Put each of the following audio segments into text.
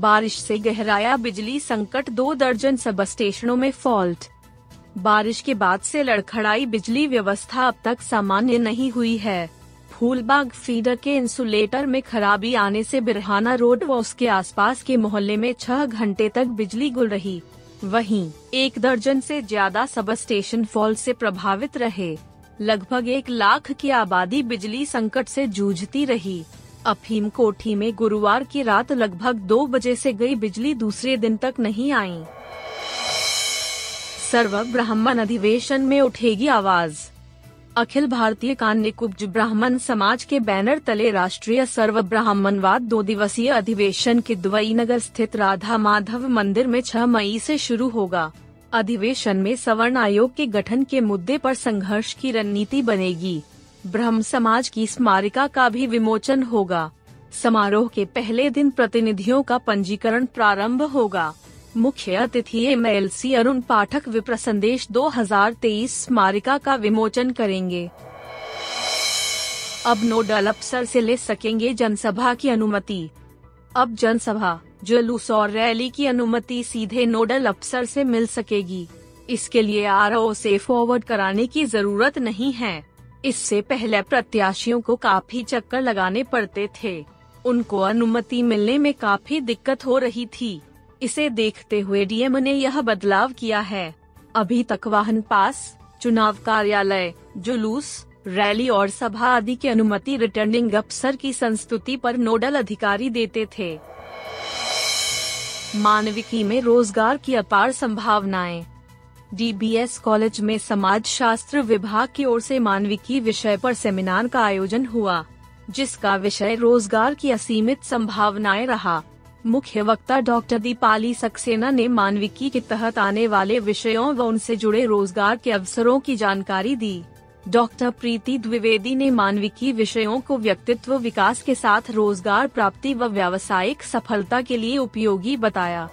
बारिश से गहराया बिजली संकट, दो दर्जन सब स्टेशनों में फॉल्ट। बारिश के बाद से लड़खड़ाई बिजली व्यवस्था अब तक सामान्य नहीं हुई है। फूलबाग फीडर के इंसुलेटर में खराबी आने से बिरहाना रोड व उसके आसपास के मोहल्ले में छह घंटे तक बिजली गुल रही। वहीं, एक दर्जन से ज़्यादा सब स्टेशन फॉल्ट से प्रभावित रहे। लगभग एक लाख की आबादी बिजली संकट से जूझती रही। अफीम कोठी में गुरुवार की रात लगभग दो बजे से गई बिजली दूसरे दिन तक नहीं आई। सर्व ब्राह्मण अधिवेशन में उठेगी आवाज़। अखिल भारतीय कान्य ब्राह्मण समाज के बैनर तले राष्ट्रीय सर्व ब्राह्मणवाद दो दिवसीय अधिवेशन के दुबई नगर स्थित राधा माधव मंदिर में 6 मई से शुरू होगा। अधिवेशन में सवर्ण आयोग के गठन के मुद्दे पर संघर्ष की रणनीति बनेगी। ब्रह्म समाज की स्मारिका का भी विमोचन होगा। समारोह के पहले दिन प्रतिनिधियों का पंजीकरण प्रारंभ होगा। मुख्य अतिथि M L C Arun Pathak विप्र संदेश 2023 स्मारिका का विमोचन करेंगे। अब नोडल अफसर से ले सकेंगे जनसभा की अनुमति। अब जनसभा, जुलूस और रैली की अनुमति सीधे नोडल अफसर से मिल सकेगी। इसके लिए आर से फॉरवर्ड कराने की ज़रूरत नहीं है। इससे पहले प्रत्याशियों को काफ़ी चक्कर लगाने पड़ते थे। उनको अनुमति मिलने में काफ़ी दिक्कत हो रही थी। इसे देखते हुए डीएम ने यह बदलाव किया है। अभी तक वाहन पास, चुनाव कार्यालय, जुलूस, रैली और सभा आदि की अनुमति रिटर्निंग अफसर की संस्तुति पर नोडल अधिकारी देते थे। मानविकी में रोज़गार की अपार संभावनाएँ। डीबीएस कॉलेज में समाज शास्त्र विभाग की ओर से मानविकी विषय पर सेमिनार का आयोजन हुआ, जिसका विषय रोज़गार की असीमित संभावनाएँ रहा। मुख्य वक्ता डॉक्टर दीपाली सक्सेना ने मानविकी के तहत आने वाले विषयों व उनसे जुड़े रोज़गार के अवसरों की जानकारी दी। डॉक्टर प्रीति द्विवेदी ने मानविकी विषयों को व्यक्तित्व विकास के साथ रोज़गार प्राप्ति व व्यावसायिक सफलता के लिए उपयोगी बताया।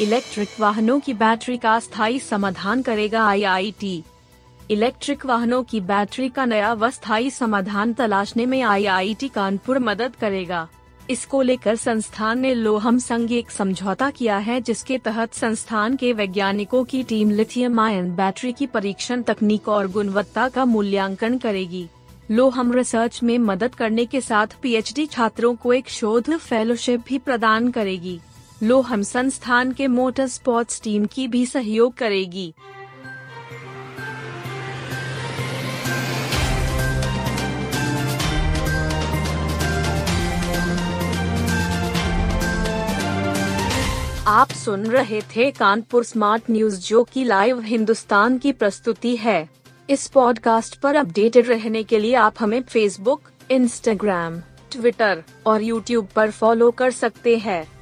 इलेक्ट्रिक वाहनों की बैटरी का स्थायी समाधान करेगा आईआईटी। इलेक्ट्रिक वाहनों की बैटरी का नया व स्थायी समाधान तलाशने में आईआईटी कानपुर मदद करेगा। इसको लेकर संस्थान ने लोहम संघ एक समझौता किया है जिसके तहत संस्थान के वैज्ञानिकों की टीम लिथियम आयन बैटरी की परीक्षण तकनीक और गुणवत्ता का मूल्यांकन करेगी। लोहम रिसर्च में मदद करने के साथ पीएचडी छात्रों को एक शोध फेलोशिप भी प्रदान करेगी। लोहम संस्थान के मोटर स्पोर्ट्स टीम की भी सहयोग करेगी। आप सुन रहे थे कानपुर स्मार्ट न्यूज़, जो की लाइव हिंदुस्तान की प्रस्तुति है। इस पॉडकास्ट पर अपडेटेड रहने के लिए आप हमें फेसबुक इंस्टाग्राम ट्विटर और यूट्यूब पर फॉलो कर सकते हैं।